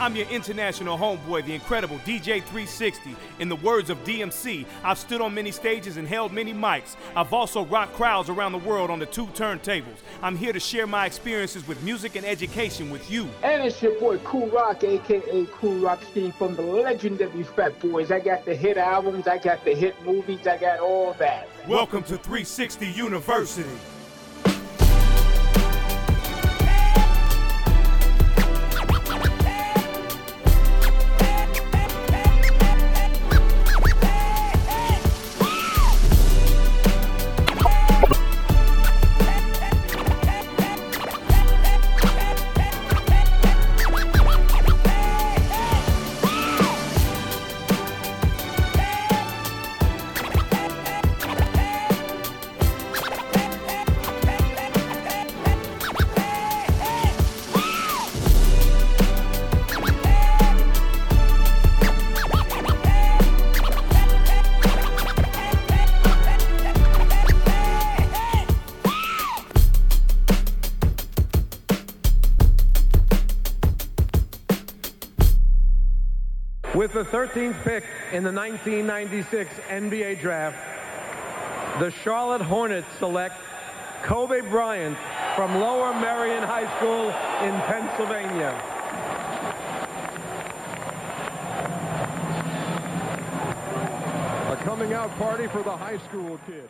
I'm your international homeboy, the incredible DJ 360. In the words of DMC, I've stood on many stages and held many mics. I've also rocked crowds around the world on the two turntables. I'm here to share my experiences with music and education with you. And it's your boy Cool Rock, aka Cool Rock Ski from the legendary Fat Boys. I got the hit albums, I got the hit movies, I got all that. Welcome to 360 University. 13th pick in the 1996 NBA Draft, the Charlotte Hornets select Kobe Bryant from Lower Merion High School in Pennsylvania. A coming out party for the high school kid.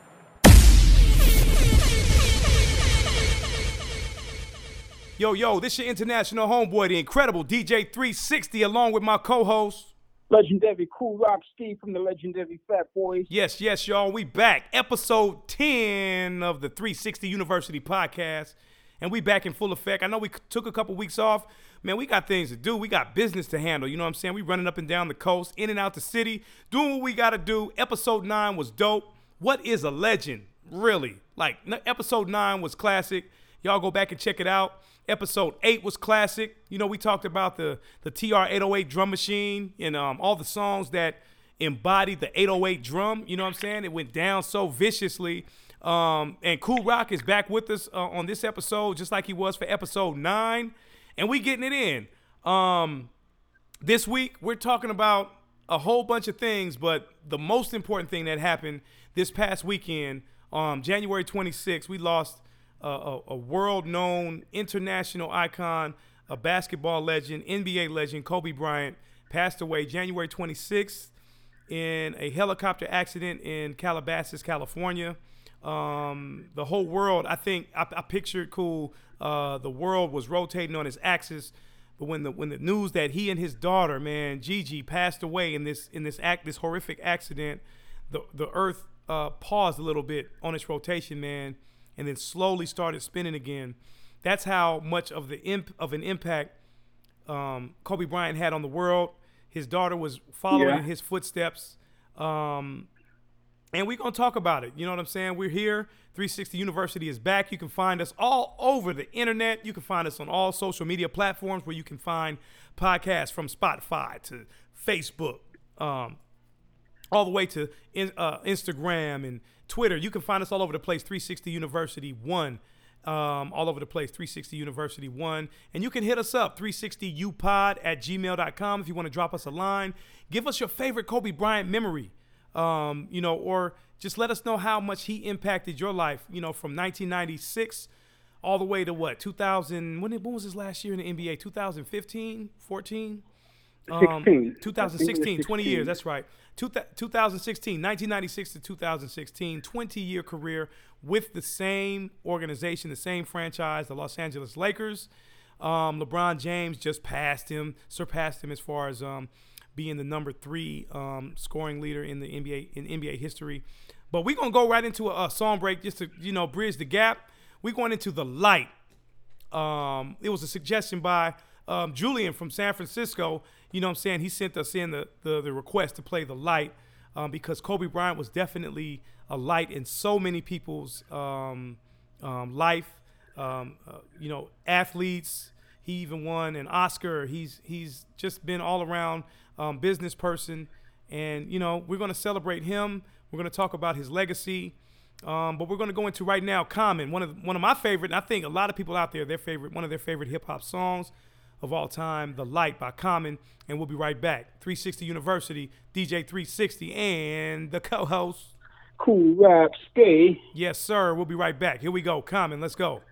Yo, yo, this your international homeboy, the incredible DJ 360, along with my co-host. Legendary Cool Rock Ski from the legendary Fat Boys. Yes, yes, y'all. We back. Episode 10 of the 360 University podcast. And we back in full effect. I know we took a couple weeks off. Man, we got things to do. We got business to handle. You know what I'm saying? We running up and down the coast, in and out the city, doing what we got to do. Episode 9 was dope. What is a legend? Really? Like, episode 9 was classic. Y'all go back and check it out. Episode 8 was classic. You know, we talked about the, the TR-808 drum machine and um, all the songs that embodied the 808 drum. You know what I'm saying? It went down so viciously. Um, and Cool Rock is back with us uh, on this episode, just like he was for episode nine. And we getting it in. Um, this week, we're talking about a whole bunch of things, but the most important thing that happened this past weekend, um, January 26th, we lost a, a, a world-known international icon, a basketball legend, NBA legend, Kobe Bryant, passed away January 26th in a helicopter accident in Calabasas, California. Um, the whole world, I think, I, I pictured cool. Uh, the world was rotating on his axis, but when the when the news that he and his daughter, man, Gigi, passed away in this in this act this horrific accident, the the Earth uh, paused a little bit on its rotation, man, and then slowly started spinning again. That's how much of the imp of an impact um, Kobe Bryant had on the world. His daughter was following Yeah. his footsteps. Um, and we're going to talk about it. You know what I'm saying? We're here. 360 University is back. You can find us all over the internet. You can find us on all social media platforms where you can find podcasts from Spotify to Facebook, um, all the way to in, uh, Instagram and Twitter. You can find us all over the place. 360 University 1. Um, all over the place, 360 University 1. And you can hit us up, 360upod at gmail.com if you want to drop us a line. Give us your favorite Kobe Bryant memory um, you know, or just let us know how much he impacted your life, you know, from 1996 all the way to what 2000. When, when was his last year in the NBA? 2015, 14, um, 2016, 20 years. That's right. Two, 2016, 1996 to 2016, 20 year career with the same organization, the same franchise, the Los Angeles Lakers. Um, LeBron James just passed him, surpassed him as far as um, being the number three um, scoring leader in the NBA in NBA history. But we're gonna go right into a, a song break just to you know bridge the gap. We're going into the light. Um, it was a suggestion by um, Julian from San Francisco. You know what I'm saying? He sent us in the, the, the request to play the light um, because Kobe Bryant was definitely a light in so many people's um, um, life. Um, uh, you know, athletes. He even won an Oscar. He's he's just been all around um, business person, and you know we're going to celebrate him. We're going to talk about his legacy. Um, but we're going to go into right now. Common, one of one of my favorite, and I think a lot of people out there, their favorite, one of their favorite hip hop songs. Of all time, The Light by Common. And we'll be right back. 360 University, DJ 360, and the co host. Cool Rock Ski. Yes, sir. We'll be right back. Here we go. Common, let's go.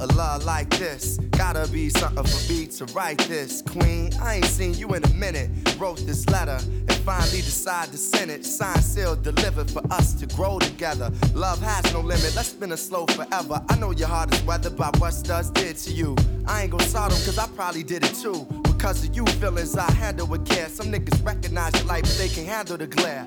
A la like this. Gotta be something for me to write this. Queen, I ain't seen you in a minute. Wrote this letter and finally decided to send it. Signed, sealed, delivered for us to grow together. Love has no limit, let's spin it slow forever. I know your heart is weathered by what studs did to you. I ain't gon' start them cause I probably did it too. Because of you feelings I handle with care. Some niggas recognize your life, but they can't handle the glare.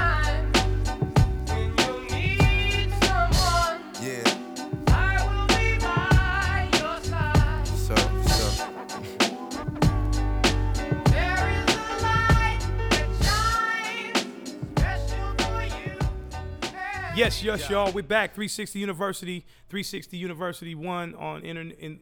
Yes, yes, y'all. We're back. 360 University, 360 University One on internet, in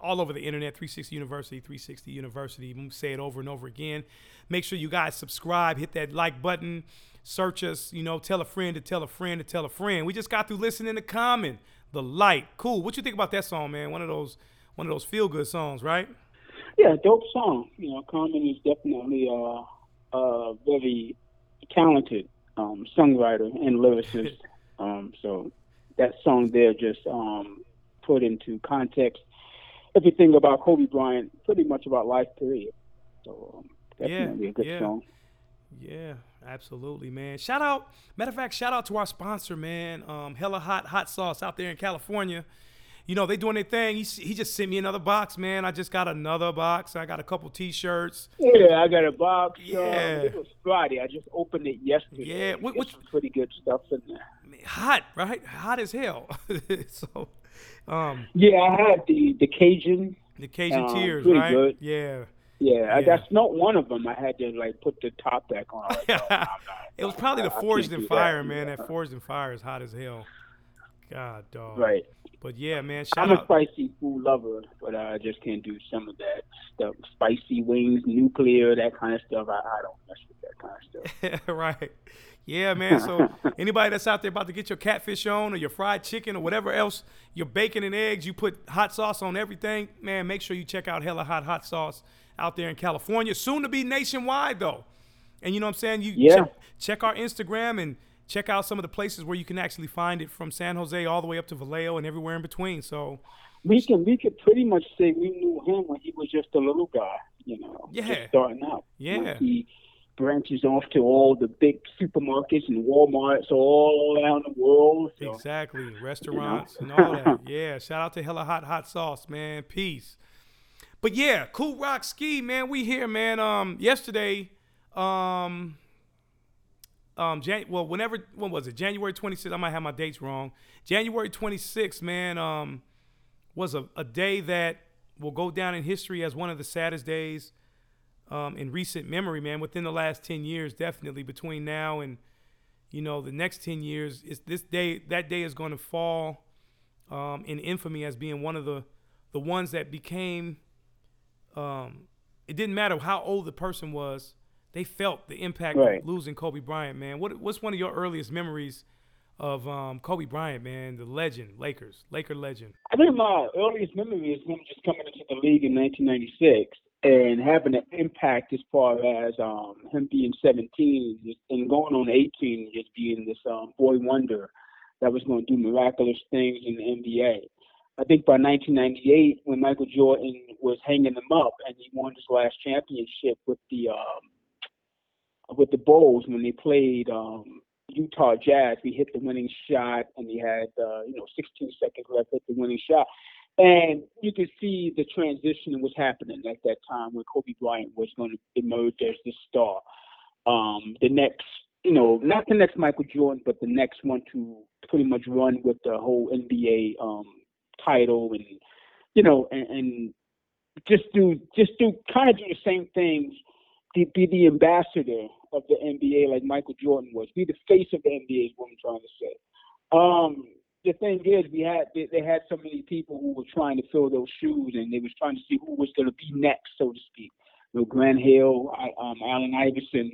all over the internet. 360 University, 360 University. Say it over and over again. Make sure you guys subscribe, hit that like button, search us. You know, tell a friend to tell a friend to tell a friend. We just got through listening to Common, The Light. Cool. What you think about that song, man? One of those, one of those feel good songs, right? Yeah, dope song. You know, Common is definitely a, a very talented um, songwriter and lyricist. um, so that song there just um, put into context everything about Kobe Bryant, pretty much about life period. So um, definitely a good yeah. song. Yeah, absolutely, man. Shout out, matter of fact, shout out to our sponsor, man. Um, Hella Hot Hot Sauce out there in California. You know, they doing their thing. He, he just sent me another box, man. I just got another box. I got a couple T-shirts. Yeah, I got a box. Yeah. Uh, it was Friday. I just opened it yesterday. Yeah, what- some pretty good stuff in there. Hot, right? Hot as hell. so, um, Yeah, I had the the Cajun. the Cajun Um, Tears, right? good. Yeah. Yeah, I Yeah. not one of them. I had to like put the top back on. Like, no, not- it was probably the Forged in do that. Fire, man. Yeah. That Forged in Fire is hot as hell. God, dog. Right. But yeah, man. Shout I'm a out. spicy food lover, but I just can't do some of that stuff. Spicy wings, nuclear, that kind of stuff. I, I don't mess with that kind of stuff. right. Yeah, man. So anybody that's out there about to get your catfish on or your fried chicken or whatever else, your bacon and eggs, you put hot sauce on everything, man, make sure you check out Hella Hot Hot Sauce out there in California. Soon to be nationwide though. And you know what I'm saying? You Yeah. check, check our Instagram and check out some of the places where you can actually find it from San Jose all the way up to Vallejo and everywhere in between. So We can we could pretty much say we knew him when he was just a little guy, you know, Yeah. just starting out. Yeah. He branches off to all the big supermarkets and WalMarts all around the world. So. Exactly. Restaurants and all that. Yeah. Shout out to Hella Hot Hot Sauce, man. Peace. But yeah, Cool Rock Ski, man. We here, man. Um, yesterday, um, um, Jan- well, whenever, when was it? January 26th. I might have my dates wrong. January 26th, man, um, was a, a day that will go down in history as one of the saddest days um, in recent memory, man. Within the last 10 years, definitely between now and you know the next 10 years is this day that day is going to fall um, in infamy as being one of the the ones that became um, it didn't matter how old the person was they felt the impact Right. of losing kobe bryant man what, what's one of your earliest memories of um, kobe bryant man the legend lakers laker legend I think my earliest memory is him just coming into the league in 1996 and having an impact as far as um, him being 17 and going on 18 and just being this um, boy wonder that was going to do miraculous things in the NBA. I think by 1998, when Michael Jordan was hanging them up and he won his last championship with the um, with the Bulls when they played um, Utah Jazz, he hit the winning shot and he had uh, you know 16 seconds left, hit the winning shot. And you could see the transition was happening at that time when Kobe Bryant was going to emerge as the star. Um, the next, you know, not the next Michael Jordan, but the next one to pretty much run with the whole NBA um, title and, you know, and, and just do just do kind of do the same things. Be, the ambassador of the NBA like Michael Jordan was. Be the face of the NBA is what I'm trying to say. Um, the thing is, we had they, they had so many people who were trying to fill those shoes, and they was trying to see who was going to be next, so to speak. You know, Grant Hill, I, um, Allen Iverson,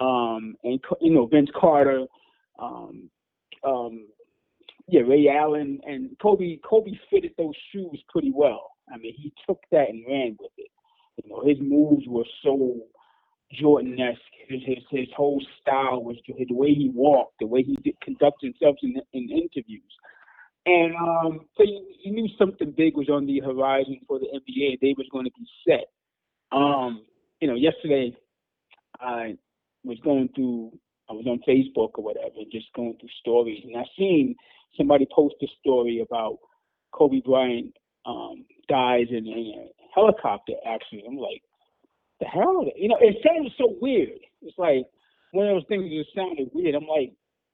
um, and you know Vince Carter, um, um, yeah, Ray Allen, and Kobe. Kobe fitted those shoes pretty well. I mean, he took that and ran with it. You know, his moves were so Jordan-esque. His his, his whole style was the way he walked, the way he did conduct himself in, in interviews. And um, so you, you knew something big was on the horizon for the NBA. They was going to be set. Um, you know, yesterday I was going through, I was on Facebook or whatever, just going through stories, and I seen somebody post a story about Kobe Bryant um, dies in, in a helicopter accident. I'm like, the hell? You know, it sounded so weird. It's like one of those things that sounded weird. I'm like,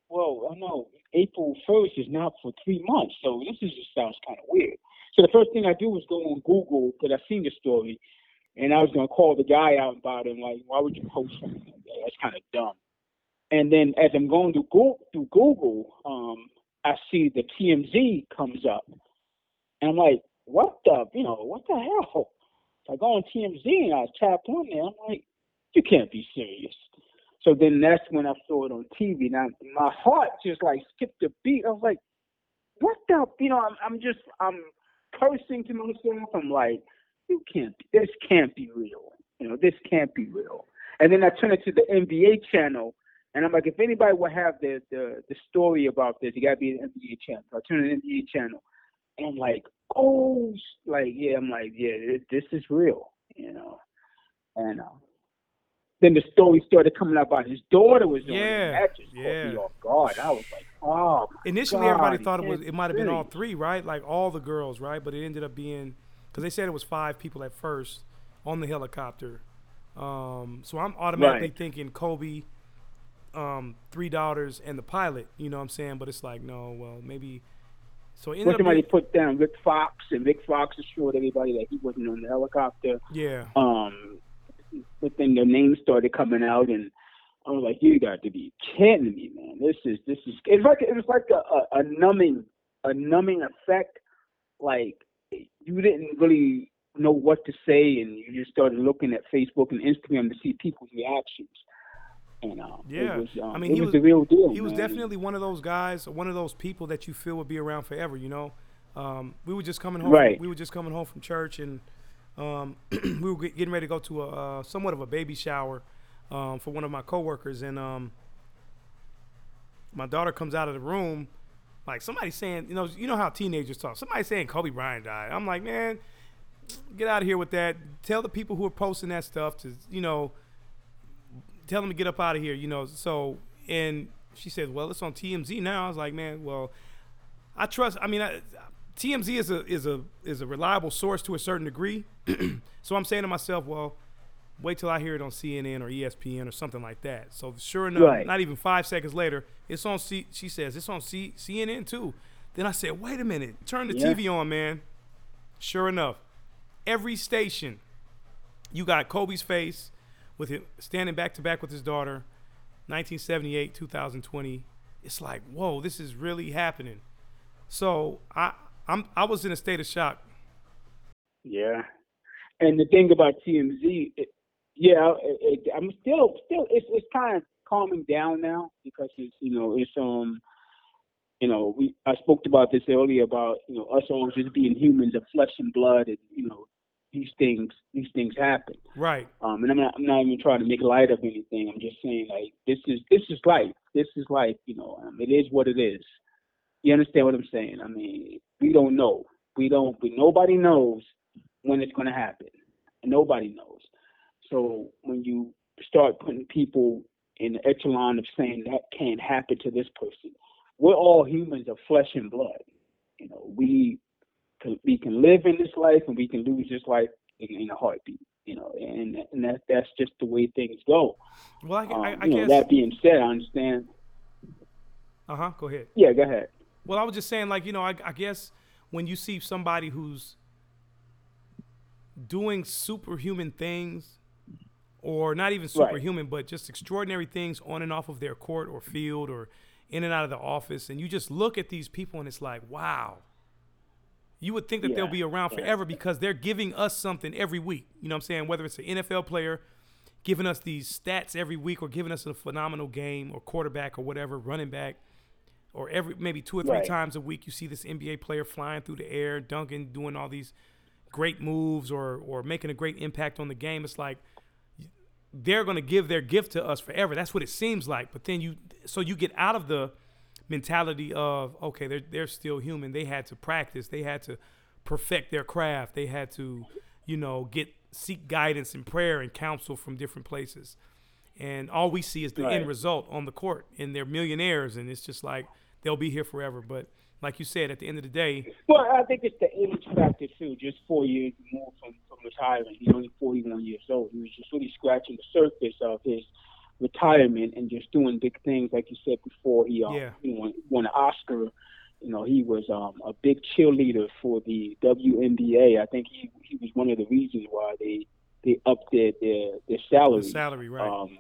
well, I know April 1st is now for three months, so this is just sounds kind of weird. So the first thing I do was go on Google because I seen the story, and I was gonna call the guy out about it. Like, why would you post something like that? That's kind of dumb. And then as I'm going to go through Google, um, I see the TMZ comes up, and I'm like, what the, you know, what the hell? I go on TMZ and I tap on there. I'm like, you can't be serious. So then that's when I saw it on TV. Now my heart just like skipped a beat. I was like, what the, you know, I'm, I'm just, I'm cursing to myself. I'm like, you can't, this can't be real. You know, this can't be real. And then I turn it to the NBA channel, and I'm like, if anybody would have the the, the story about this, you gotta be an NBA channel. So I turn to the NBA channel, and like, oh, like yeah, I'm like, yeah, this, this is real, you know. And uh, then the story started coming out about his daughter was doing Yeah, it. That just caught yeah. me off guard. I was like, oh. Initially, everybody thought it was it might have been all three, right? Like all the girls, right? But it ended up being because they said it was five people at first on the helicopter. Um, so I'm automatically Right. thinking Kobe, um, three daughters, and the pilot. You know what I'm saying? But it's like no, well maybe. So it ended somebody being, put down Rick Fox, and Rick Fox assured everybody that he wasn't on the helicopter. yeah, Um, but then the names started coming out, and I was like, "You got to be kidding me, man! This is this is it's like it was like a, a, a numbing a numbing effect. Like you didn't really know what to say, and you just started looking at Facebook and Instagram to see people's reactions. Um, Yeah. was, um, I mean, he was, was- the real deal. he was man. definitely one of those guys, one of those people that you feel would be around forever. You know, um, we were just coming home. Right. we were just coming home from church, and um, we were getting ready to go to a uh, somewhat of a baby shower um, for one of my coworkers, and um, my daughter comes out of the room, like somebody saying, you know, you know how teenagers talk. Somebody saying Kobe Bryant died. I'm like, man, get out of here with that. Tell the people who are posting that stuff to, you know, tell them to get up out of here, you know. So, and she said, well, it's on TMZ now. I was like, man, well, I trust. I mean, I, TMZ is a is a is a reliable source to a certain degree. so I'm saying to myself, well, wait till I hear it on CNN or ESPN or something like that. So sure enough, Right. not even five seconds later, it's on. C- she says it's on C- CNN too. Then I said, wait a minute, turn the Yeah. TV on, man. Sure enough, every station, you got Kobe's face with him standing back to back with his daughter, 1978, 2020. It's like, whoa, this is really happening. So I I'm I was in a state of shock. Yeah, and the thing about TMZ, it, yeah, it, it, I'm still still it's it's kind of calming down now because it's you know it's um you know we I spoke about this earlier about you know us all just being humans of flesh and blood and you know these things these things happen Right. um and I'm not I'm not even trying to make light of anything I'm just saying like this is this is life this is life you know um, it is what it is you understand what I'm saying I mean we don't know we don't we, nobody knows when it's going to happen. Nobody knows. So when you start putting people in the echelon of saying that can't happen to this person, we're all humans of flesh and blood. You know, we we can live in this life and we can lose this life in, in a heartbeat. You know, and and that that's just the way things go. Well, I, Um, I, I you know, guess. that being said, I understand. Uh huh. Go ahead. Yeah, go ahead. Well, I was just saying, like, you know, I, I guess when you see somebody who's doing superhuman things, or not even Right. superhuman, but just extraordinary things on and off of their court or field or in and out of the office, and you just look at these people and it's like, wow. You would think that they'll be around yeah. forever because they're giving us something every week. You know what I'm saying? Whether it's an NFL player giving us these stats every week or giving us a phenomenal game or quarterback or whatever, running back or every maybe two or three Right. times a week you see this NBA player flying through the air, dunking, doing all these great moves or or making a great impact on the game. It's like they're going to give their gift to us forever. That's what it seems like. But then you so you get out of the mentality of okay, they're they're still human. They had to practice. They had to perfect their craft. They had to, you know, get seek guidance and prayer and counsel from different places. And all we see is the end result on the court. And they're millionaires and it's just like they'll be here forever. But like you said, at the end of the day, Well, I think it's the age factor too. Just four years more from from retiring. He's only 41 years old. He was just really scratching the surface of his retirement and just doing big things, like you said before. He um, Yeah. you know, won, won an Oscar. You know, he was um, a big cheerleader for the WNBA. I think he he was one of the reasons why they they upped their their, their the salary. salary, right? Um,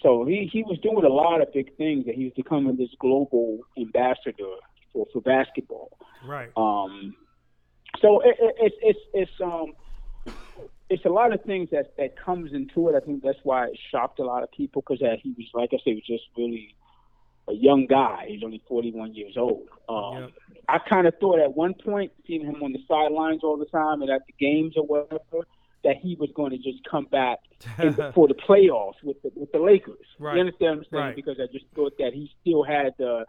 so he, he was doing a lot of big things, and he was becoming this global ambassador for, for basketball. right. Um, so it, it, it's it's it's um it's a lot of things that that comes into it. I think that's why it shocked a lot of people because uh, he was like I said, he was just really a young guy. He's only 41 years old. Um, Yep. I kind of thought at one point, seeing him on the sidelines all the time and at the games or whatever, that he was going to just come back in for the playoffs with the with the Lakers. Right. You understand what I'm saying? Right. Because I just thought that he still had the,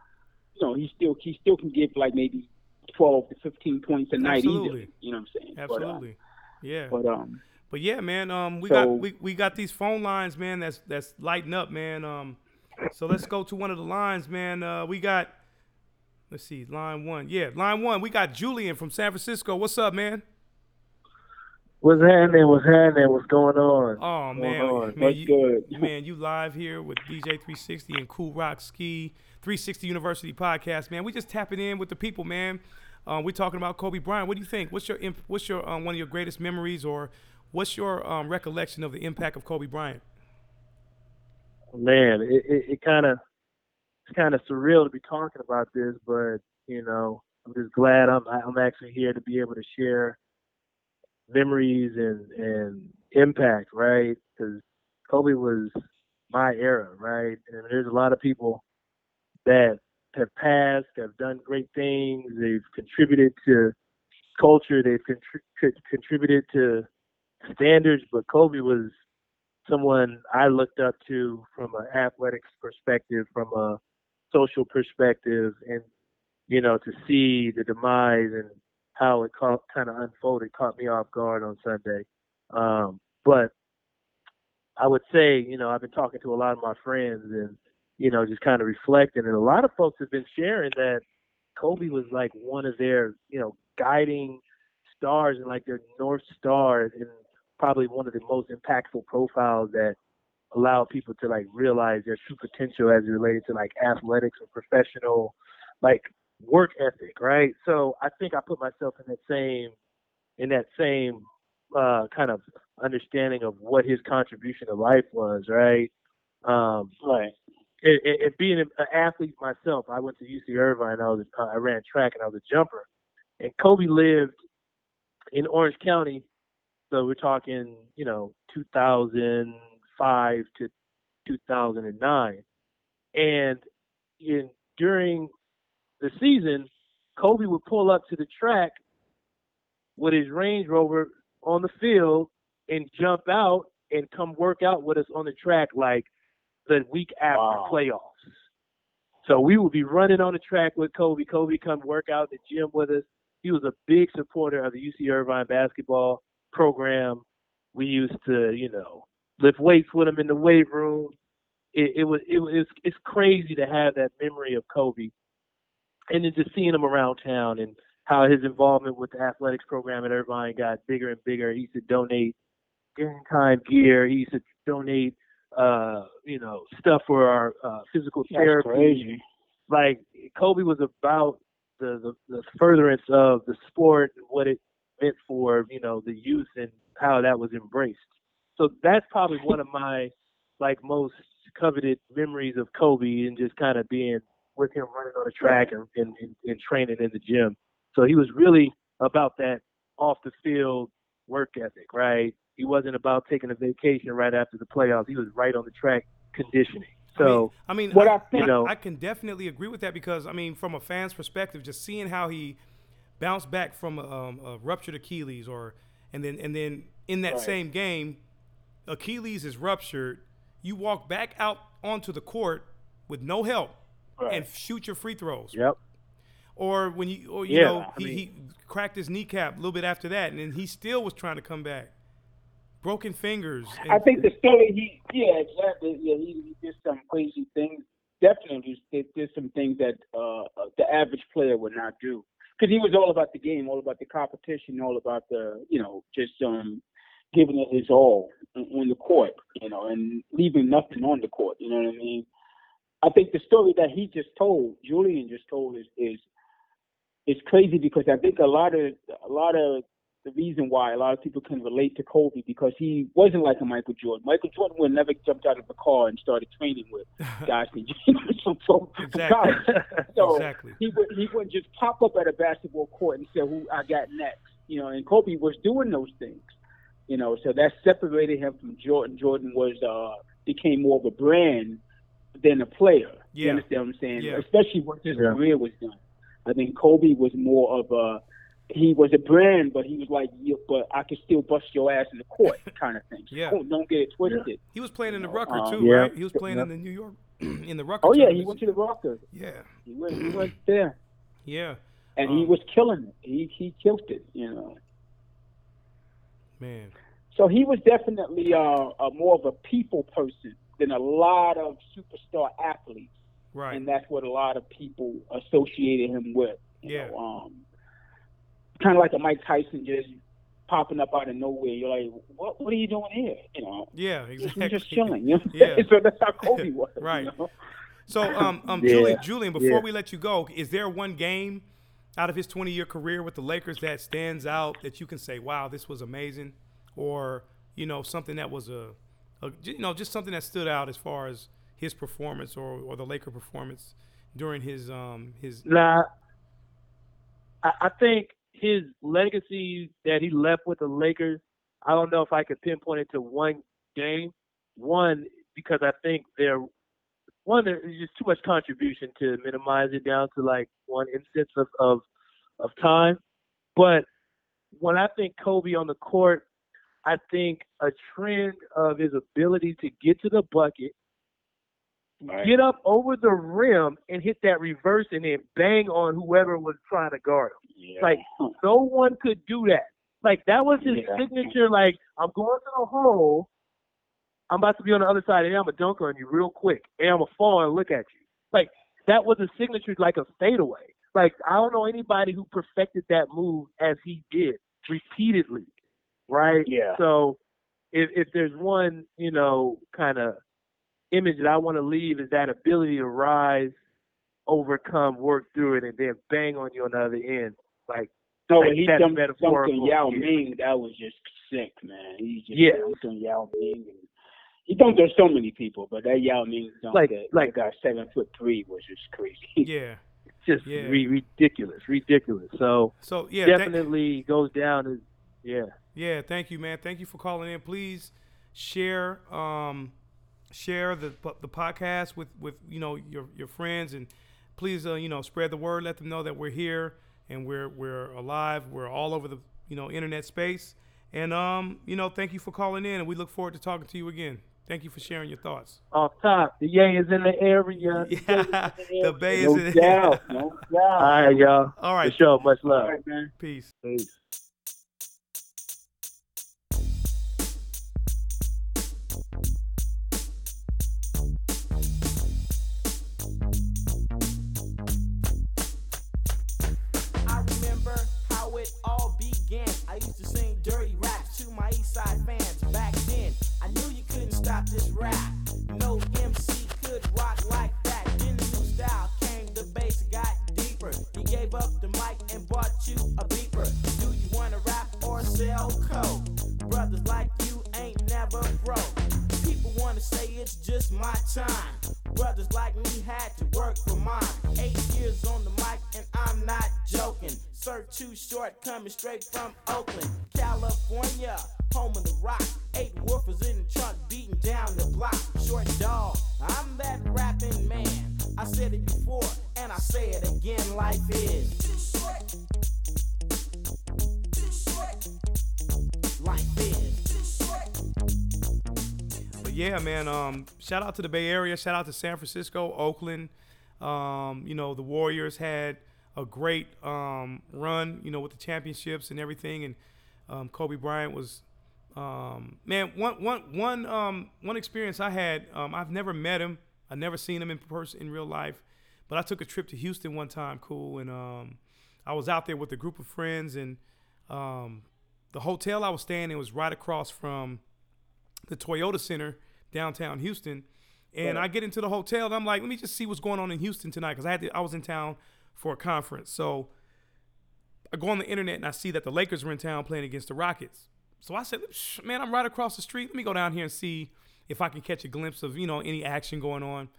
you know, he still he still can give like maybe 12 to 15 points a night Absolutely. easily. You know what I'm saying? Absolutely. But, um, but um, But yeah, man, um, we So- got we, we got these phone lines, man. That's that's lighting up, man. Um, so let's go to one of the lines, man. Uh, we got, let's see, line one. Yeah, line one. We got Julian from San Francisco. What's up, man? What's happening? What's happening? What's going on? Oh man, on? man, you, good? man, you live here with DJ 360 and Cool Rock Ski 360 University podcast, man. We just tapping in with the people, man. Um, we're talking about Kobe Bryant. What do you think? What's your imp- what's your um, one of your greatest memories, or what's your um, recollection of the impact of Kobe Bryant? Man, it kind of it's kind of surreal to be talking about this, but you know, I'm just glad I'm I'm actually here to be able to share memories and and impact, right? Because Kobe was my era, right? And there's a lot of people that have passed, have done great things. They've contributed to culture. They've contri- contributed to standards. But Kobe was someone I looked up to from an athletics perspective, from a social perspective, and you know to see the demise and how it ca- kind of unfolded caught me off guard on Sunday. Um, but I would say, you know, I've been talking to a lot of my friends and you know just kind of reflecting, and a lot of folks have been sharing that Kobe was like one of their, you know, guiding stars and like their north star and probably one of the most impactful profiles that allow people to like realize their true potential as it related to like athletics or professional like work ethic, right? So I think I put myself in that same in that same uh kind of understanding of what his contribution to life was, right? Um right. It, it being an athlete myself, I went to UC Irvine. I was uh, I ran track and I was a jumper. And Kobe lived in Orange County, so we're talking you know 2005 to 2009, and in during the season, Kobe would pull up to the track with his Range Rover on the field and jump out and come work out with us on the track like the week after Wow. playoffs. So we would be running on the track with Kobe. Kobe come work out in the gym with us. He was a big supporter of the UC Irvine basketball program. We used to, you know, lift weights with him in the weight room. It, it was it was it's crazy to have that memory of Kobe, and then just seeing him around town and how his involvement with the athletics program at Irvine got bigger and bigger. He used to donate game time gear. He used to donate, uh, you know, stuff for our uh, physical That's therapy. crazy. Like Kobe was about the, the the furtherance of the sport and what it meant for you know the youth and how that was embraced. So that's probably one of my like most coveted memories of Kobe and just kind of being with him running on the track and, and, and training in the gym. So he was really about that off the field work ethic, right? He wasn't about taking a vacation right after the playoffs. He was right on the track conditioning. So I mean, I, mean, What I, I think- I- You know- I can definitely agree with that because I mean, from a fan's perspective, just seeing how he bounced back from a, um, a ruptured Achilles, or and then and then in that Right. same game, Achilles is ruptured. You walk back out onto the court with no help Right. and shoot your free throws. yep. Or when you, or you Yeah, know, he, mean- he cracked his kneecap a little bit after that, and then he still was trying to come back. Broken fingers. and- I think the story he yeah exactly yeah he, he did some crazy things. Definitely did, did some things that uh, uh, the average player would not do because he was all about the game, all about the competition, all about the you know just um giving it his all on on the court, you know, and leaving nothing on the court. You know what I mean? I think the story that he just told, Julian just told, is is is crazy because I think a lot of a lot of the reason why a lot of people can relate to Kobe because he wasn't like a Michael Jordan. Michael Jordan would never jumped out of the car and started training with guys from from, from Exactly. So Exactly. he would he wouldn't just pop up at a basketball court and say, "Who I got next?" You know, and Kobe was doing those things. You know, so that separated him from Jordan. Jordan was uh became more of a brand than a player. You Yeah. understand what I'm saying? Yeah. Especially once his Yeah. career was done. I think Kobe was more of a he was a brand, but he was like, you, but I can still bust your ass in the court, kind of thing. Yeah. don't- don't get it twisted. He was playing in the Rucker um, too, Yeah. right? He was playing Yeah. in the New York, in the Rucker. Oh yeah, he went to the Rucker. Yeah, He went, he went there, yeah, and he Um, was killing it. He he killed it, you know. man. So he was definitely uh, a more of a people person than a lot of superstar athletes, Right. and that's what a lot of people associated him with. Yeah. know, um, kind of like a Mike Tyson just popping up out of nowhere. You're like, what? What are you doing here? You know, yeah, exactly. just chilling. You know? Yeah. so that's how Kobe was. Right. You know? So, um, um, Yeah. Julian, Julian, before Yeah. we let you go, is there one game out of his 20 year career with the Lakers that stands out that you can say, wow, this was amazing? Or, you know, something that was a, a you know, just something that stood out as far as his performance or, or the Laker performance during his, um, his, Nah, I, I think his legacy that he left with the Lakers. I don't know if I could pinpoint it to one game. One because I think there, one there's just too much contribution to minimize it down to like one instance of of, of time. But when I think Kobe on the court, I think a trend of his ability to get to the bucket Right. get up over the rim and hit that reverse and then bang on whoever was trying to guard him. Yeah. Like no one could do that. Like that was his Yeah. signature. Like I'm going to the hole. I'm about to be on the other side, and I'm gonna dunk on you real quick, and I'm gonna fall and look at you. Like that was a signature, like a fadeaway. Like I don't know anybody who perfected that move as he did repeatedly, right? Yeah. So if if there's one, you know, kind of image that I want to leave is that ability to rise, overcome, work through it, and then bang on you on the other end. Like No, like when he that dumped, dumped metaphorical, on Yao yeah. Ming, that was just sick, man. He just Yeah. dumped on Yao Ming. And he dumped on so many people, but that Yao Ming dunk Like- that, like- that guy seven foot three was just crazy. yeah. just Yeah. re- ridiculous, ridiculous. So So, yeah. thank- definitely goes down as yeah. Yeah, thank you, man. Thank you for calling in. Please share um, share the the podcast with with you know your your friends and please uh, you know spread the word. Let them know that we're here and we're we're alive. We're all over the you know internet space. And um, you know, thank you for calling in, and we look forward to talking to you again. Thank you for sharing your thoughts. Off top, the Yang is in the area. Yeah, the Bay is no in doubt, no All doubt. right, y'all. All right, For sure. Much love. All right, man. peace. Peace. Time. Brothers like me had to work for mine. Eight years on the mic, and I'm not joking. Sir, too short, coming straight from Oakland, California, home of the rock. Eight woofers in the trunk, beating down the block. Short dog, I'm that rapping man. I said it before, and I say it again. Life is too short. Too short. Life yeah, man. Um, shout out to the Bay Area. Shout out to San Francisco, Oakland. Um, you know, the Warriors had a great um, run. You know, with the championships and everything. And um, Kobe Bryant was, um, man, one one one um, one experience I had. Um, I've never met him. I've never seen him in person in real life. But I took a trip to Houston one time, cool, and um, I was out there with a group of friends, and um, the hotel I was staying in was right across from the Toyota Center downtown Houston. And I get into the hotel and I'm like, let me just see what's going on in Houston tonight because I had to, I was in town for a conference. So I go on the internet and I see that the Lakers were in town playing against the Rockets. So I said, man, I'm right across the street. Let me go down here and see if I can catch a glimpse of you know any action going on.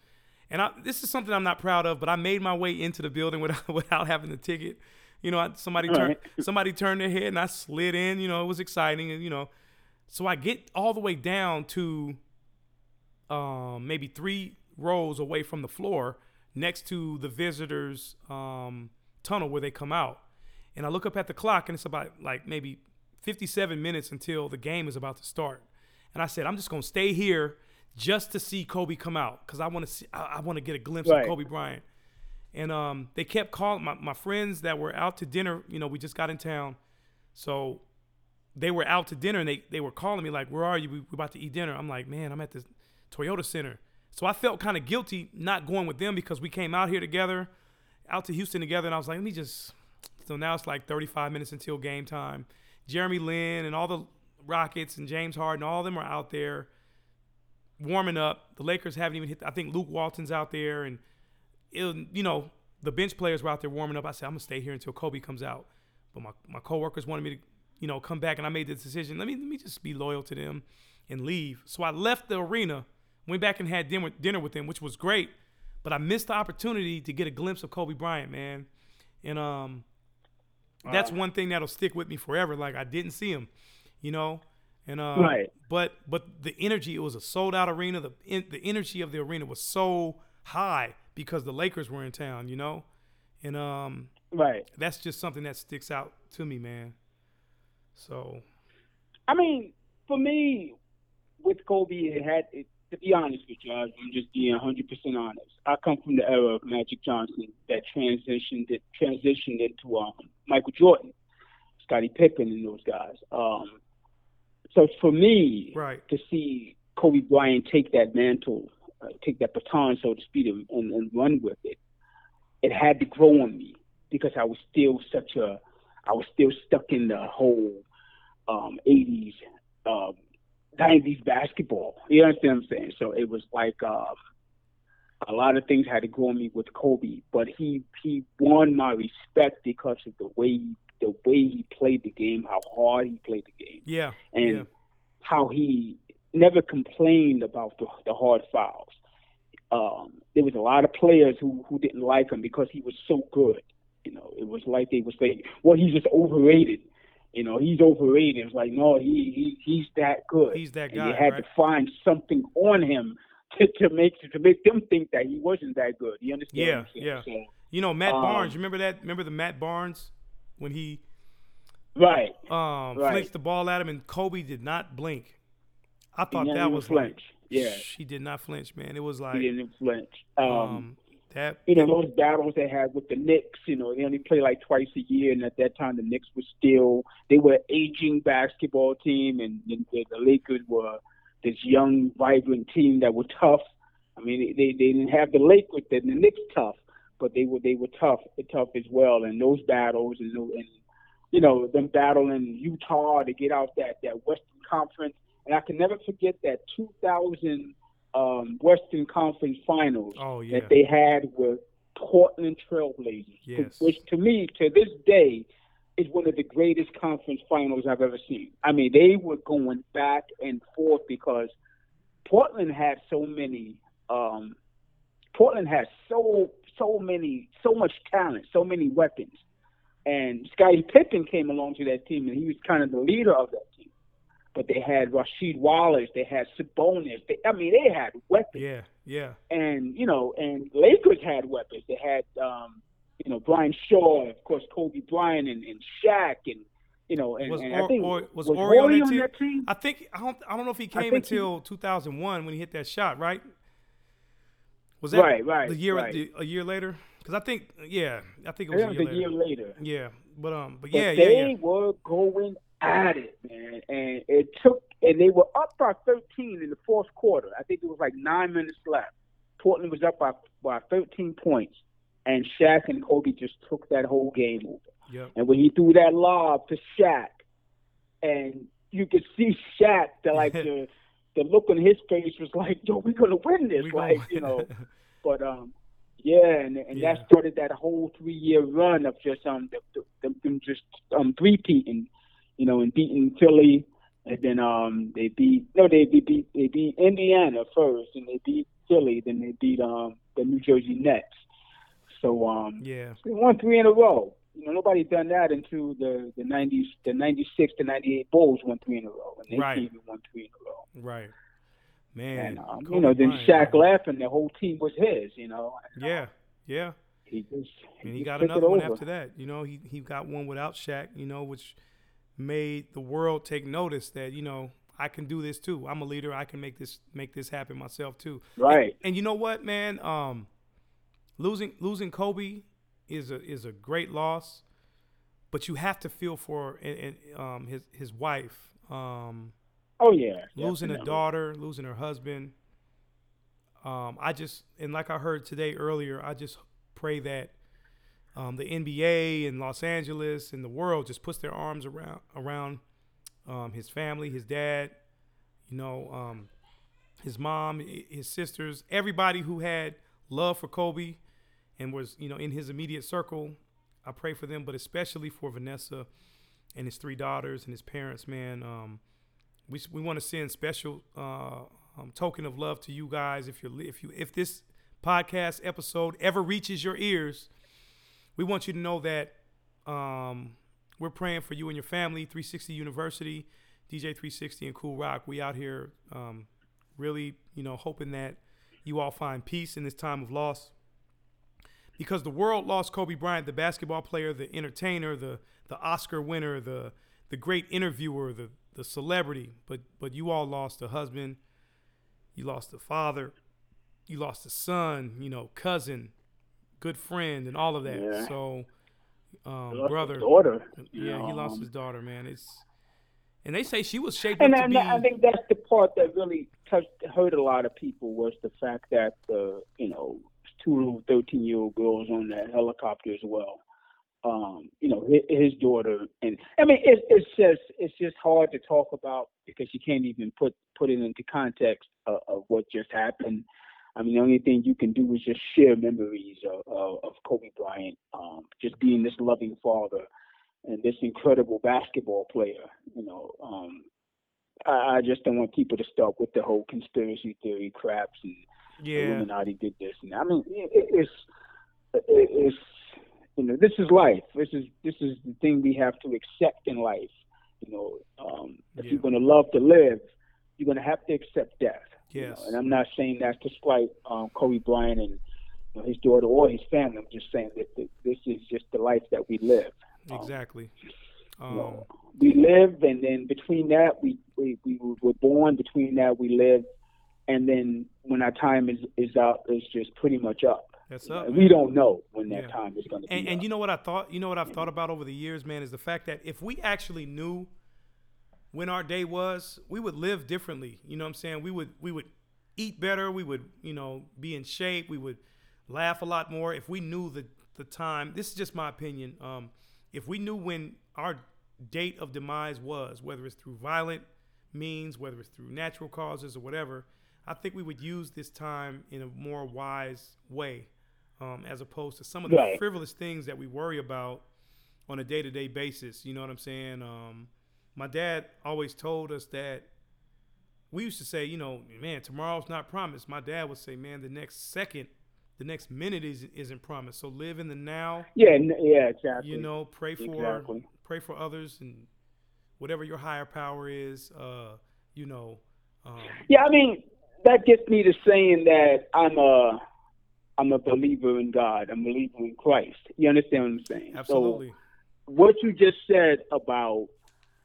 And I, this is something I'm not proud of, but I made my way into the building without without having the ticket. You know, I, somebody turned Right. somebody turned their head and I slid in. You know, it was exciting. And you know, so I get all the way down to um, maybe three rows away from the floor, next to the visitors' um, tunnel where they come out. And I look up at the clock, and it's about like maybe 57 minutes until the game is about to start. And I said, I'm just gonna stay here just to see Kobe come out because I want to see, I, I want to get a glimpse Right. of Kobe Bryant. And um, they kept calling my, my friends that were out to dinner. You know, we just got in town, so they were out to dinner and they, they were calling me like, "Where are you? We, we're about to eat dinner." I'm like, "Man, I'm at the Toyota Center." So I felt kind of guilty not going with them because we came out here together, out to Houston together, and I was like, "Let me just." So now it's like 35 minutes until game time. Jeremy Lin and all the Rockets and James Harden, all of them are out there warming up. The Lakers haven't even hit. I think Luke Walton's out there, and it, you know the bench players were out there warming up. I said I'm gonna stay here until Kobe comes out. But my my coworkers wanted me to, you know, come back, and I made the decision. Let me let me just be loyal to them and leave. So I left the arena, went back and had dinner dinner with him, which was great. But I missed the opportunity to get a glimpse of Kobe Bryant, man. And um, that's one thing that'll stick with me forever. Like I didn't see him, you know. And uh, Right. But but the energy, it was a sold out arena. The in, the energy of the arena was so high because the Lakers were in town, you know. And um, Right. that's just something that sticks out to me, man. So I mean, for me, with Kobe, it had. It, to be honest with you, I'm just being 100 percent honest. I come from the era of Magic Johnson that transitioned it transitioned into um, Michael Jordan, Scottie Pippen, and those guys. Um, so for me, right, to see Kobe Bryant take that mantle, uh, take that baton, so to speak, and, and, and run with it, it had to grow on me because I was still such a, I was still stuck in the whole um, 80s, um, 90s basketball. You understand what I'm saying? So it was like um, a lot of things had to grow on me with Kobe, but he he won my respect because of the way he, the way he played the game, how hard he played the game yeah, and yeah, how he never complained about the, the hard fouls. Um, there was a lot of players who, who didn't like him because he was so good. You know, it was like they would saying, "Well, he's just overrated." You know, he's overrated. It's like, no, he, he he's that good. He's that and guy, you had right? to find something on him to, to make to make them think that he wasn't that good. You understand? Yeah, what I'm saying? yeah. So, You know Matt Um, Barnes. You remember that? Remember the Matt Barnes when he right. um, Right. flicked the ball at him and Kobe did not blink. I thought that was flinch. like, Yeah. he did not flinch, man. It was He like, didn't flinch. Um, um, that you know, those battles they had with the Knicks, you know, they only play like twice a year, and at that time the Knicks were still they were an aging basketball team, and the, the Lakers were this young, vibrant team that were tough. I mean, they they didn't have the Lakers, the Knicks tough, but they were they were tough, tough as well. And those battles, and, and you know, them battling Utah to get out that that Western Conference, and I can never forget that 2000 um, Western Conference Finals Oh yeah, that they had with Portland Trailblazers, Yes. which to me, to this day, is one of the greatest conference finals I've ever seen. I mean, they were going back and forth because Portland had so many um, Portland has so so many so much talent, so many weapons, and Scottie Pippen came along to that team, and he was kind of the leader of that. But they had Rasheed Wallace, they had Sabonis. They, I mean, they had weapons Yeah, yeah. and you know, and Lakers had weapons. They had, um, you know, Brian Shaw, of course, Kobe Bryant, and, and Shaq, and you know, and, Was and Or- I think Or- was was Horry on that on team? that team? I think I don't I don't know if he came he- until 2001 when he hit that shot, right? Was that Right, right, the year right. the- a year later? Because I think yeah, I think it was was a a year, year later. Yeah, but um, but But yeah, yeah, they yeah. were going at it, man, and it took, and they were up by 13 in the fourth quarter. I think it was like nine minutes left. Portland was up by by 13 points, and Shaq and Kobe just took that whole game over. Yep. And when he threw that lob to Shaq, and you could see Shaq, the, like the the look on his face was like, "Yo, we're gonna win this!" We like you know. But um, yeah, and and Yeah. that started that whole three year run of just um the, the, them- them just um three peating, you know, and beating Philly, and then um they beat no they, they beat they beat Indiana first, and they beat Philly, then they beat um the New Jersey Nets. So um yeah, they won three in a row. You know, nobody done that until the the nineties, the ninety six to ninety eight Bulls won three in a row, and they Right. and won three in a row. right. Man, And um, you know, then Shaq man. left, and the whole team was his. You know, Yeah, yeah. he just And he got another one over. after that. You know, he he got one without Shaq. You know, which made the world take notice that you know I can do this too. I'm a leader. I can make this make this happen myself too. Right. And you know what, man? Um, losing losing Kobe is a is a great loss, but you have to feel for and, and, um his his wife. Um, Oh yeah, losing a daughter, losing her husband. Um, I just and like I heard today earlier, I just pray that um, the NBA and Los Angeles and the world just puts their arms around around um, his family, his dad, you know, um, his mom, his sisters, everybody who had love for Kobe and was you know in his immediate circle. I pray for them, but especially for Vanessa and his three daughters and his parents, man. Um, we, we want to send special uh, um, token of love to you guys. If you're if you if this podcast episode ever reaches your ears, we want you to know that um, we're praying for you and your family. 360 University, DJ 360, and Cool Rock. We out here um, really, you know, hoping that you all find peace in this time of loss. Because the world lost Kobe Bryant, the basketball player, the entertainer, the the Oscar winner, the the great interviewer, the the celebrity. But but you all lost a husband, you lost a father, you lost a son, you know, cousin, good friend, and all of that. Yeah. So, um, brother, daughter. yeah, he lost um, his daughter, man. It's and they say she was shaped And, and be. I think that's the part that really touched, hurt a lot of people was the fact that the you know two little thirteen year old girls on that helicopter as well. Um, you know his, his daughter, and I mean it's it's just it's just hard to talk about because you can't even put put it into context of, of what just happened. I mean the only thing you can do is just share memories of, of, of Kobe Bryant, um, just being this loving father and this incredible basketball player. You know, um, I, I just don't want people to start with the whole conspiracy theory craps and yeah, Illuminati did this. And I mean, it, it- it's it, it's you know this is life. This is this is the thing we have to accept in life. You know, um, if Yeah. you're going to love to live, you're going to have to accept death. You know. Yes. And I'm not saying that to spite um, Kobe Bryant and you know, his daughter or his family. I'm just saying that th- this is just the life that we live. Um, exactly. you Um, know, we live, and then between that, we, we we were born. Between that, we live, and then when our time is is up, it's just pretty much up. that's You up. we don't know when that Yeah. time is going to be. And, and up. you know what I thought? You know what I've thought about over the years, man, is the fact that if we actually knew when our day was, we would live differently. You know what I'm saying? We would we would eat better. We would you know be in shape. We would laugh a lot more if we knew the the time. This is just my opinion. Um, if we knew when our date of demise was, whether it's through violent means, whether it's through natural causes or whatever, I think we would use this time in a more wise way, um, as opposed to some of the Right. frivolous things that we worry about on a day to day basis. You know what I'm saying? Um, my dad always told us that we used to say, you know, man, tomorrow's not promised. My dad would say, man, the next second, the next minute is isn't promised. So live in the now. Yeah, yeah, exactly. You know, pray for Exactly. pray for others and whatever your higher power is. Uh, you know, um, Yeah, I mean that gets me to saying that I'm a I'm a believer in God. I'm a believer in Christ. You understand what I'm saying? absolutely. So what you just said about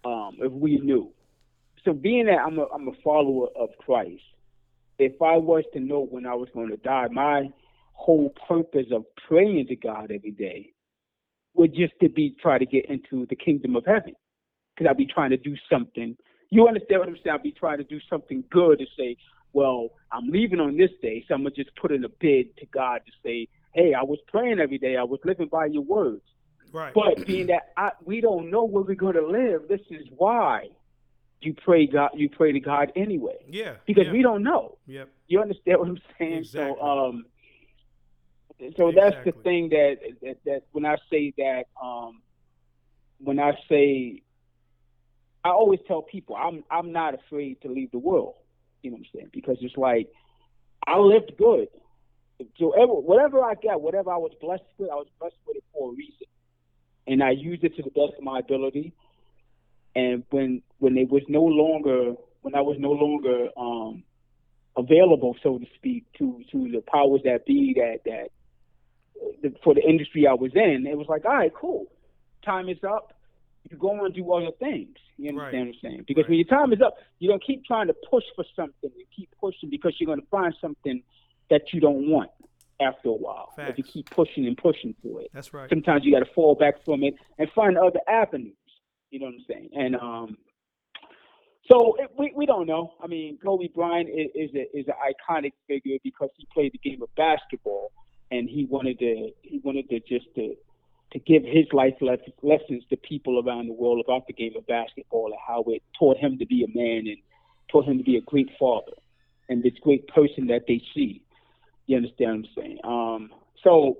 um, if we knew. So being that I'm a I'm a follower of Christ, if I was to know when I was going to die, my whole purpose of praying to God every day would just to be try to get into the kingdom of heaven. Because I'd be trying to do something. You understand what I'm saying? I'd be trying to do something good to say, well, I'm leaving on this day, so I'm gonna just put in a bid to God to say, hey, I was praying every day. I was living by your words. Right. But being that I, we don't know where we're going to live, this is why you pray God. You pray to God anyway, yeah. because yeah. we don't know. Yep. You understand what I'm saying? Exactly. So, um, so that's the thing that, that that when I say that, um, when I say, I always tell people I'm I'm not afraid to leave the world. You know what I'm saying? Because it's like I lived good. So ever, whatever I got, whatever I was blessed with, I was blessed with it for a reason, and I used it to the best of my ability. And when when it was no longer when I was no longer um, available, so to speak, to to the powers that be that that the, for the industry I was in, it was like, all right, cool, time is up. You go on and do other things. You understand Right. what I'm saying? Because Right. when your time is up, you don't keep trying to push for something. You keep pushing because you're going to find something that you don't want after a while. If you keep pushing and pushing for it That's right. sometimes you got to fall back from it and find other avenues. You know what I'm saying? And um, so it, we we don't know. I mean, Kobe Bryant is, is a is an iconic figure because he played the game of basketball and he wanted to he wanted to just to to give his life lessons to people around the world about the game of basketball and how it taught him to be a man and taught him to be a great father and this great person that they see. You understand what I'm saying? Um, so,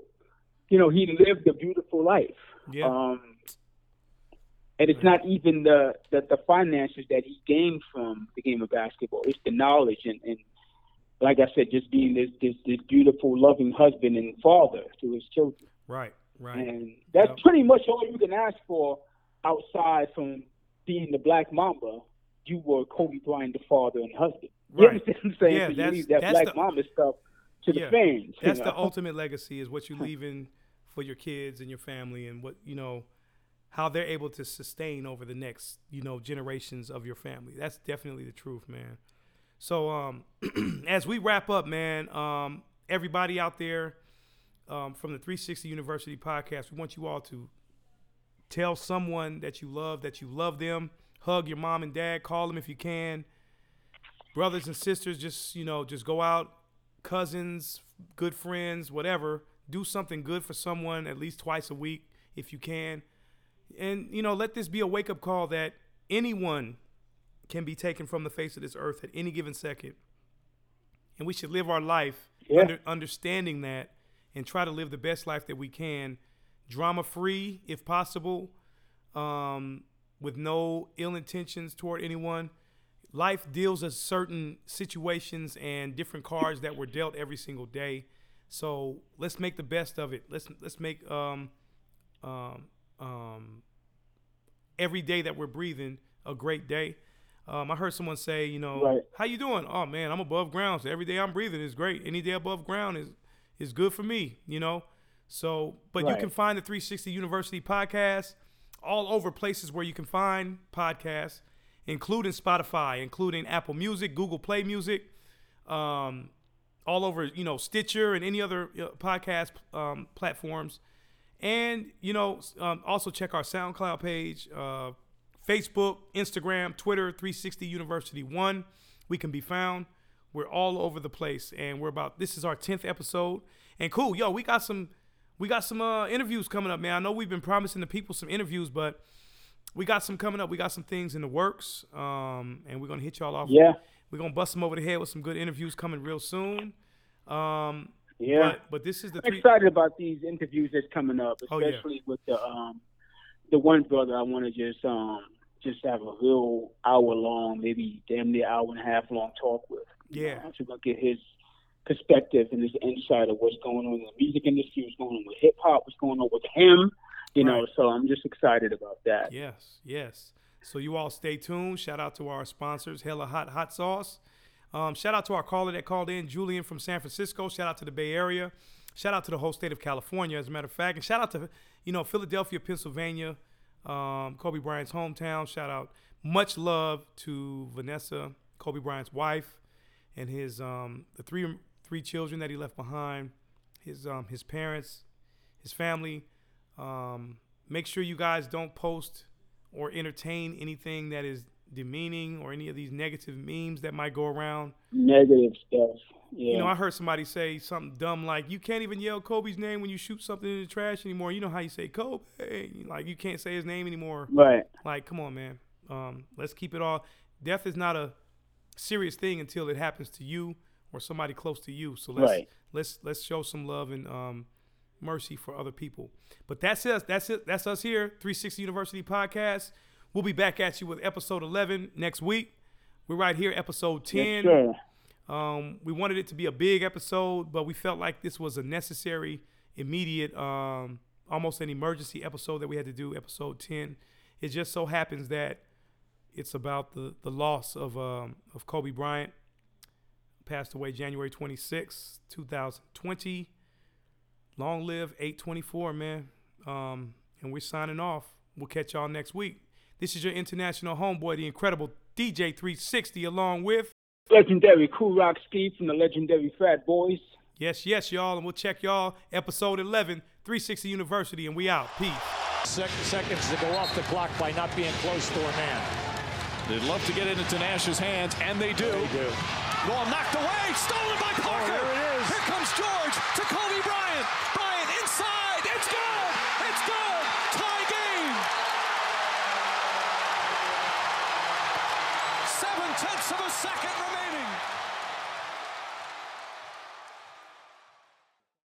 you know, he lived a beautiful life. Yeah. Um, and it's not even the, the the finances that he gained from the game of basketball. It's the knowledge and, and like I said, just being this, this this beautiful, loving husband and father to his children. right. Right. And that's Yep. pretty much all you can ask for outside from being the Black Mamba. You were Kobe Bryant, the father and husband. You Right. understand what I'm saying? Yeah, that's- that that's Black the- Mamba stuff to Yeah, the fans. you That's the ultimate legacy is what you're leaving for your kids and your family and what, you know, how they're able to sustain over the next, you know, generations of your family. That's definitely the truth, man. So um as we wrap up, man, um everybody out there um, from the 360 University podcast, we want you all to tell someone that you love that you love them. Hug your mom and dad, call them if you can. Brothers and sisters, just you know, just go out, cousins, good friends, whatever. Do something good for someone at least twice a week if you can. And you know, let this be a wake up call that anyone can be taken from the face of this earth at any given second. And we should live our life Yeah. under, understanding that and try to live the best life that we can, drama free if possible, um, with no ill intentions toward anyone. Life deals us certain situations and different cards that were dealt every single day. So let's make the best of it. Let's let's make um, um, um, every day that we're breathing a great day. Um, I heard someone say, you know, Right. how you doing? Oh man, I'm above ground. So every day I'm breathing is great. Any day above ground is is good for me, you know. So, but you can find the 360 University podcast all over places where you can find podcasts, including Spotify, including Apple Music, Google Play Music, um, all over, you know, Stitcher and any other uh, podcast um, platforms. And, you know, um, also check our SoundCloud page, uh, Facebook, Instagram, Twitter, 360 University 1. We can be found. We're all over the place. And we're about, this is our 10th episode. And cool, yo, we got some, we got some uh, interviews coming up, man. I know we've been promising the people some interviews, but we got some coming up. We got some things in the works. Um, and we're going to hit y'all off. Yeah. We're going to bust them over the head with some good interviews coming real soon. Um, Yeah. But, but this is the I'm three. excited about these interviews that's coming up, Oh, yeah. especially with the um the one brother I want to just um just have a real hour long, maybe damn near hour and a half long talk with. Yeah. I'm just gonna get his perspective and his insight of what's going on in the music industry, what's going on with hip hop, what's going on with him. You know, so I'm just excited about that. Yes, yes. So you all stay tuned. Shout out to our sponsors, Hella Hot Hot Sauce. Um, shout out to our caller that called in, Julian from San Francisco. Shout out to the Bay Area. Shout out to the whole state of California, as a matter of fact. And shout out to, you know, Philadelphia, Pennsylvania, um, Kobe Bryant's hometown. Shout out. Much love to Vanessa, Kobe Bryant's wife, and his um, the three three children that he left behind, his um, his parents, his family. Um, make sure you guys don't post or entertain anything that is demeaning or any of these negative memes that might go around. Negative stuff. Yeah. You know, I heard somebody say something dumb like, "You can't even yell Kobe's name when you shoot something in the trash anymore." You know how you say Kobe, like you can't say his name anymore. right. Like, come on, man. Um, let's keep it all. Death is not a serious thing until it happens to you or somebody close to you. So let's Right. let's let's show some love and um, mercy for other people. But that's us. That's it. That's us here. 360 University Podcast. We'll be back at you with episode 11 next week. We're right here, episode 10. Yes. Um, we wanted it to be a big episode, but we felt like this was a necessary, immediate, um, almost an emergency episode that we had to do. Episode ten. It just so happens that it's about the the loss of um, of Kobe Bryant. Passed away January 26, 2020. Long live 824, man. Um, and we're signing off. We'll catch y'all next week. This is your international homeboy, the incredible DJ 360, along with. Legendary Cool Rock Ski from the legendary Fat Boys. Yes, yes, y'all. And we'll check y'all episode 11, 360 University, and we out. Peace. Sec- seconds to go off the clock by not being close to a man. They'd love to get it into Nash's hands, and they do. They do. Ball knocked away, stolen by Parker. there it is. Here comes George to Kobe Bryant. Bryant inside. It's good. It's good. Tie game. Seven tenths of a second remaining.